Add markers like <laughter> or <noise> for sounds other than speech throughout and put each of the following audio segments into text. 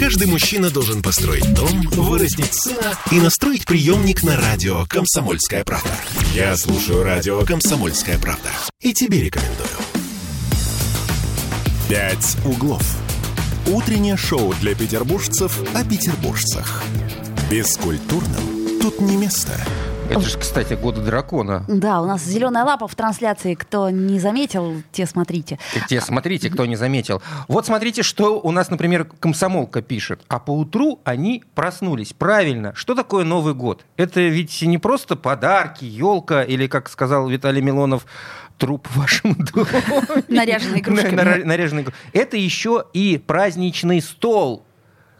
Каждый мужчина должен построить дом, вырастить сына и настроить приемник на радио «Комсомольская правда». Я слушаю радио «Комсомольская правда» и тебе рекомендую. «Пять углов». Утреннее шоу для петербуржцев о петербуржцах. Бескультурным тут не место. Это же, кстати, года дракона. Да, у нас зеленая лапа в трансляции. Кто не заметил, те смотрите. Те смотрите, кто не заметил. Вот смотрите, что у нас, например, комсомолка пишет. А по утру они проснулись. Правильно. Что такое Новый год? Это ведь не просто подарки, елка или, как сказал Виталий Милонов, труп в вашем доме. Наряженный игрушками. Наряженный. Это еще и праздничный стол,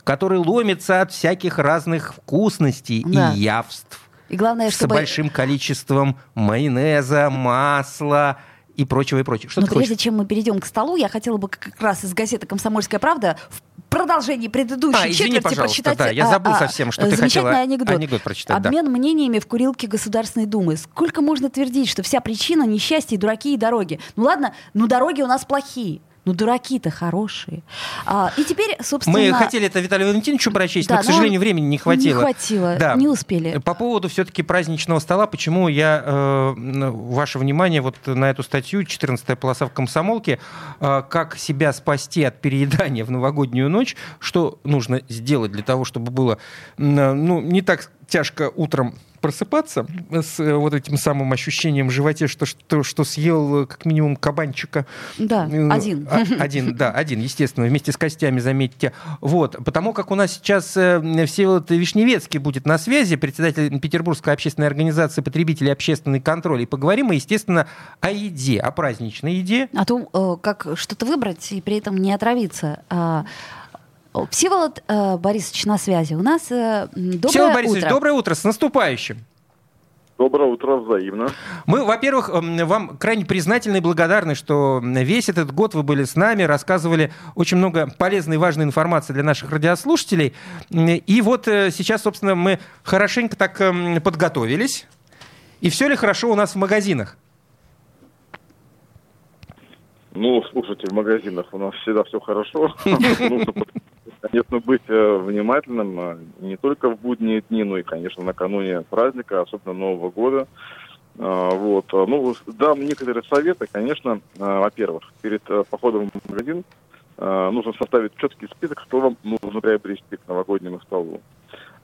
который ломится от всяких разных вкусностей Да. и явств. И главное, С чтобы... большим количеством майонеза, масла и прочего, и прочего. Что Но ты хочешь? прежде чем мы перейдем к столу, я хотела бы как раз из газеты «Комсомольская правда» в продолжении предыдущей А, извини, четверти пожалуйста, прочитать да, я а, забыл а, совсем, что ты хотела анекдот. анекдот прочитать, да. Обмен мнениями в курилке Государственной Думы. Сколько можно твердить, что вся причина несчастья дураки и дороги? Ну ладно, ну дороги у нас плохие. Ну, дураки-то хорошие. А, и теперь, собственно... Мы хотели это Виталию Валентиновичу прочесть, Да, но, к сожалению, времени не хватило. Не хватило, Да. не успели. По поводу все-таки праздничного стола, почему я э, ваше внимание вот на эту статью, 14 полоса в комсомолке, э, как себя спасти от переедания в новогоднюю ночь, что нужно сделать для того, чтобы было м, ну, не так тяжко утром просыпаться с э, вот этим самым ощущением в животе, что, что, что съел э, как минимум кабанчика. Да, Э, один. а- Один, да, один, естественно, вместе с костями, заметьте. Вот, потому как у нас сейчас э, Всеволод Вишневецкий будет на связи, председатель Петербургской общественной организации потребителей общественный контроль. И поговорим мы, естественно, о еде, о праздничной еде. А то э, как что-то выбрать и при этом не отравиться. Всеволод э, Борисович на связи. У нас э, доброе Всеволод Борисович, утро. доброе утро, с наступающим. Доброе утро, взаимно. Мы, во-первых, вам крайне признательны и благодарны, что весь этот год вы были с нами, рассказывали очень много полезной и важной информации для наших радиослушателей. И вот э, сейчас, собственно, мы хорошенько так м, подготовились. И все ли хорошо у нас в магазинах? Ну, слушайте, в магазинах у нас всегда все хорошо. <laughs> Нужно, конечно, быть э, внимательным а, не только в будние дни, но и, конечно, накануне праздника, особенно Нового года. А, Вот. Ну, дам некоторые советы. Конечно, во-первых, перед э, походом в магазин нужно составить четкий список, что вам нужно приобрести к новогоднему столу.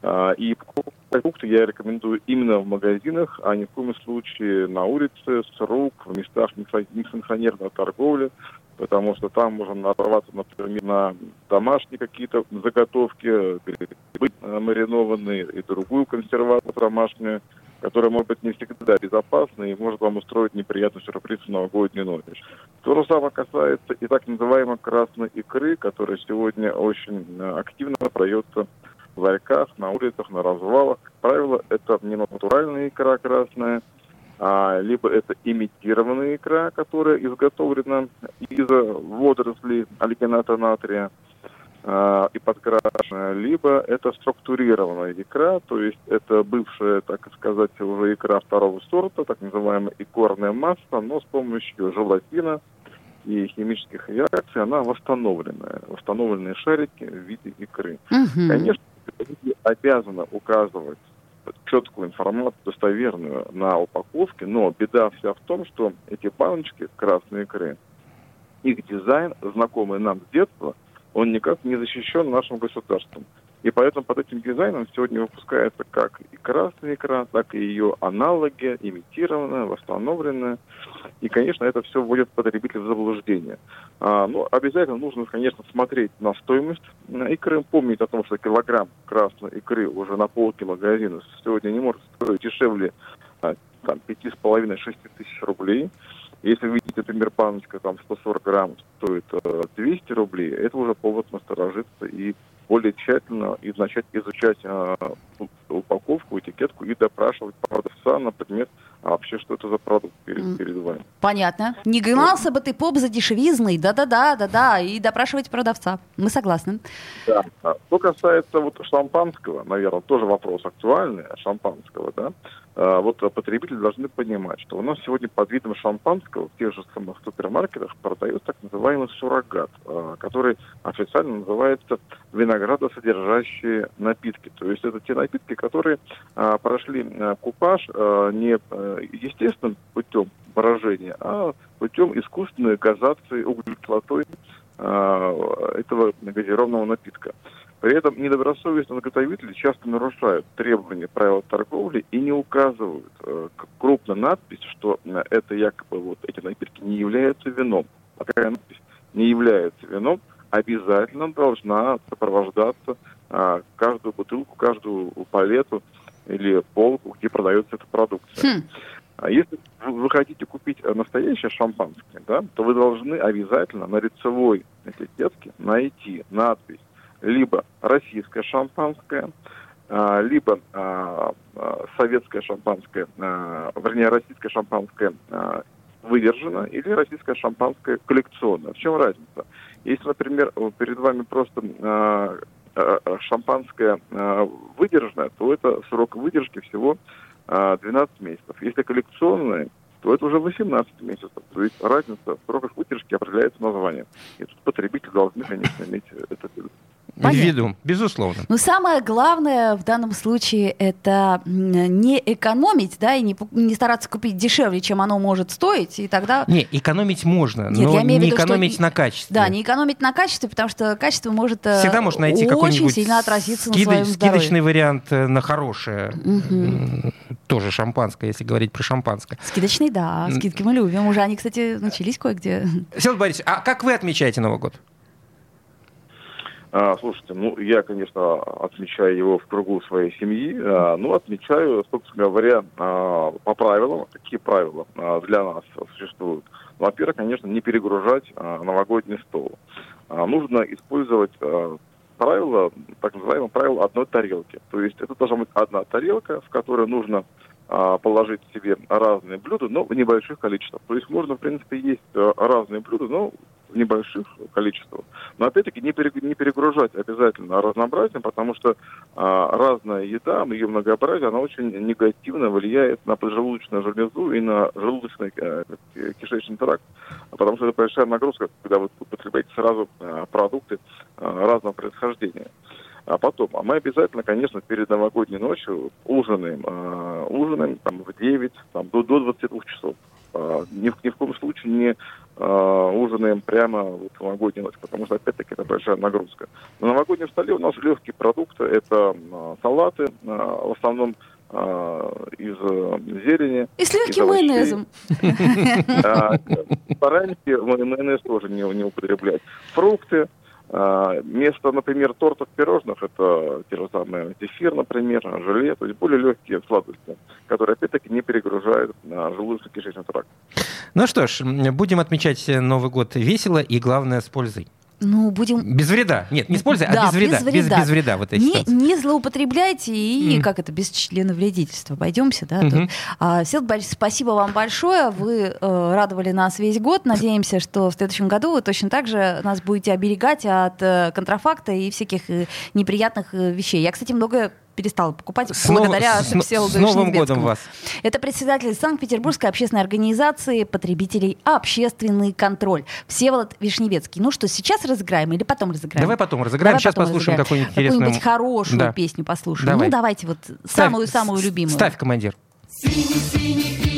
А, И покупать продукты я рекомендую именно в магазинах, а ни в коем случае на улице, с рук, в местах несанкционированной торговли, потому что там можно нарваться, например, на домашние какие-то заготовки, грибы маринованные и другую консервацию домашнюю, которая может быть не всегда безопасна и может вам устроить неприятный сюрприз в новогоднюю ночь. То же самое касается и так называемой красной икры, которая сегодня очень э, активно продается ларьках, на улицах, на развалах. Как правило, это не натуральная икра красная, а, либо это имитированная икра, которая изготовлена из водорослей альгината натрия а, и подкрашенная, либо это структурированная икра, то есть это бывшая, так сказать, уже икра второго сорта, так называемая икорная масса, но с помощью желатина и химических реакций она восстановленная, восстановленные шарики в виде икры. Мгм. Конечно, люди обязаны указывать четкую информацию, достоверную на упаковке, но беда вся в том, что эти баночки красной икры, их дизайн, знакомый нам с детства, он никак не защищен нашим государством. И поэтому под этим дизайном сегодня выпускается как и красная икра, так и ее аналоги, имитированная, восстановленная. И, конечно, это все вводит потребителя в заблуждение. А, ну, обязательно нужно, конечно, смотреть на стоимость э, икры, помнить о том, что килограмм красной икры уже на полке магазина сегодня не может стоить дешевле а, там, 5,5-6 тысяч рублей. Если вы видите, например, баночка там 140 грамм стоит э, 200 рублей, это уже повод насторожиться и более тщательно и начать изучать э, упаковку, этикетку и допрашивать продавца на предмет а вообще, что это за продукт перед, перед вами. Понятно. Не гнался бы ты поп за дешевизной, да-да-да, да-да, и допрашивать продавца. Мы согласны. Да. А Что касается вот шампанского, наверное, тоже вопрос актуальный, шампанского, да. а, вот потребители должны понимать, что у нас сегодня под видом шампанского в тех же самых супермаркетах продается так называемый суррогат, а, который официально называется виноградосодержащие напитки. То есть это те напитки, которые прошли купаж не естественным путем брожения, а путем искусственной газации углекислотой этого газированного напитка. При этом недобросовестные заготовители часто нарушают требования правил торговли и не указывают э, крупно надпись, что э, это якобы вот эти напитки не являются вином. А такая надпись не является вином, обязательно должна сопровождаться э, каждую бутылку, каждую палету или полку, где продается эта продукция. Хм. А если вы хотите купить настоящее шампанское, да, то вы должны обязательно на лицевой этикетке найти надпись либо российское шампанское, а, либо а, а, советское шампанское, вернее, российское шампанское выдержано, или российское шампанское коллекционное. В чем разница? Если, например, перед вами просто шампанское выдержанное, то это срок выдержки всего 12 месяцев. Если коллекционное, то это уже 18 месяцев. То есть разница в сроках выдержки определяется названием. И тут потребители должны, конечно, иметь это в виду. Понятно. виду, безусловно. Но самое главное в данном случае это не экономить, да, и не, не стараться купить дешевле, чем оно может стоить, и тогда... Не, экономить можно, Нет, но не виду, экономить что... на качестве. Да, не экономить на качестве, потому что качество может э, Всегда можно найти очень сильно отразиться скид... на своем здоровье. Скидочный вариант э, на хорошее. Угу. Тоже шампанское, если говорить про шампанское. Скидочный, да, скидки мы любим. Уже они, кстати, начались кое-где. Всеволод Борисович, а как вы отмечаете Новый год? А, слушайте, ну, я, конечно, отмечаю его в кругу своей семьи, а, ну, отмечаю, собственно говоря, а, по правилам. Какие правила а, для нас существуют? Во-первых, конечно, не перегружать новогодний стол. Нужно использовать правило, так называемое правило одной тарелки. То есть это должна быть одна тарелка, в которой нужно положить себе разные блюда, но в небольших количествах. То есть можно, в принципе, есть а, разные блюда, но в небольших количествах. Но опять-таки не, перегружать обязательно разнообразием, потому что а, разная еда, ее многообразие, она очень негативно влияет на поджелудочную железу и на желудочный э, кишечный тракт. Потому что это большая нагрузка, когда вы употребляете сразу э, продукты э, разного происхождения. А потом, а мы обязательно, конечно, перед новогодней ночью ужинаем, э, ужинаем там в 9, там, до, до 22 часов. Э, ни, в, ни в коем случае не э, ужинаем прямо вот, в новогоднюю ночь, потому что, опять-таки, это большая нагрузка. На новогоднем столе у нас легкие продукты, это э, салаты, э, в основном из э, зелени. И с легким майонезом. Баранки, майонез тоже не, не употреблять. Фрукты, Место, например, тортов, пирожных, это те же самые зефир, например, желе, то есть более легкие сладости, которые, опять-таки, не перегружают желудочно-кишечный тракт. Ну что ж, будем отмечать Новый год весело и, главное, с пользой. Ну, будем... Без вреда. Нет, не с пользой, а да, а без вреда. Без вреда, без, без вреда в этой не, Не злоупотребляйте и, mm. как это, без члена вредительства. Пойдемся, да? Mm-hmm. А, Борисович, спасибо вам большое. Вы э, радовали нас весь год. Надеемся, что в следующем году вы точно так же нас будете оберегать от э, контрафакта и всяких э, неприятных э, вещей. Я, кстати, много перестала покупать с благодаря нов... с, с Новым годом вас. Это председатель Санкт-Петербургской общественной организации потребителей «Общественный контроль» Всеволод Вишневецкий. Ну что, сейчас разыграем или потом разыграем? Давай потом разыграем. Давай сейчас потом послушаем какую-нибудь интересную... Какую-нибудь хорошую да. песню послушаем. Давай. Ну давайте вот самую-самую любимую. Ставь, командир. Синий-синий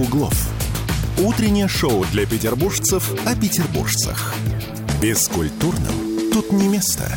углов. Утреннее шоу для петербуржцев о петербуржцах. Бескультурным тут не место.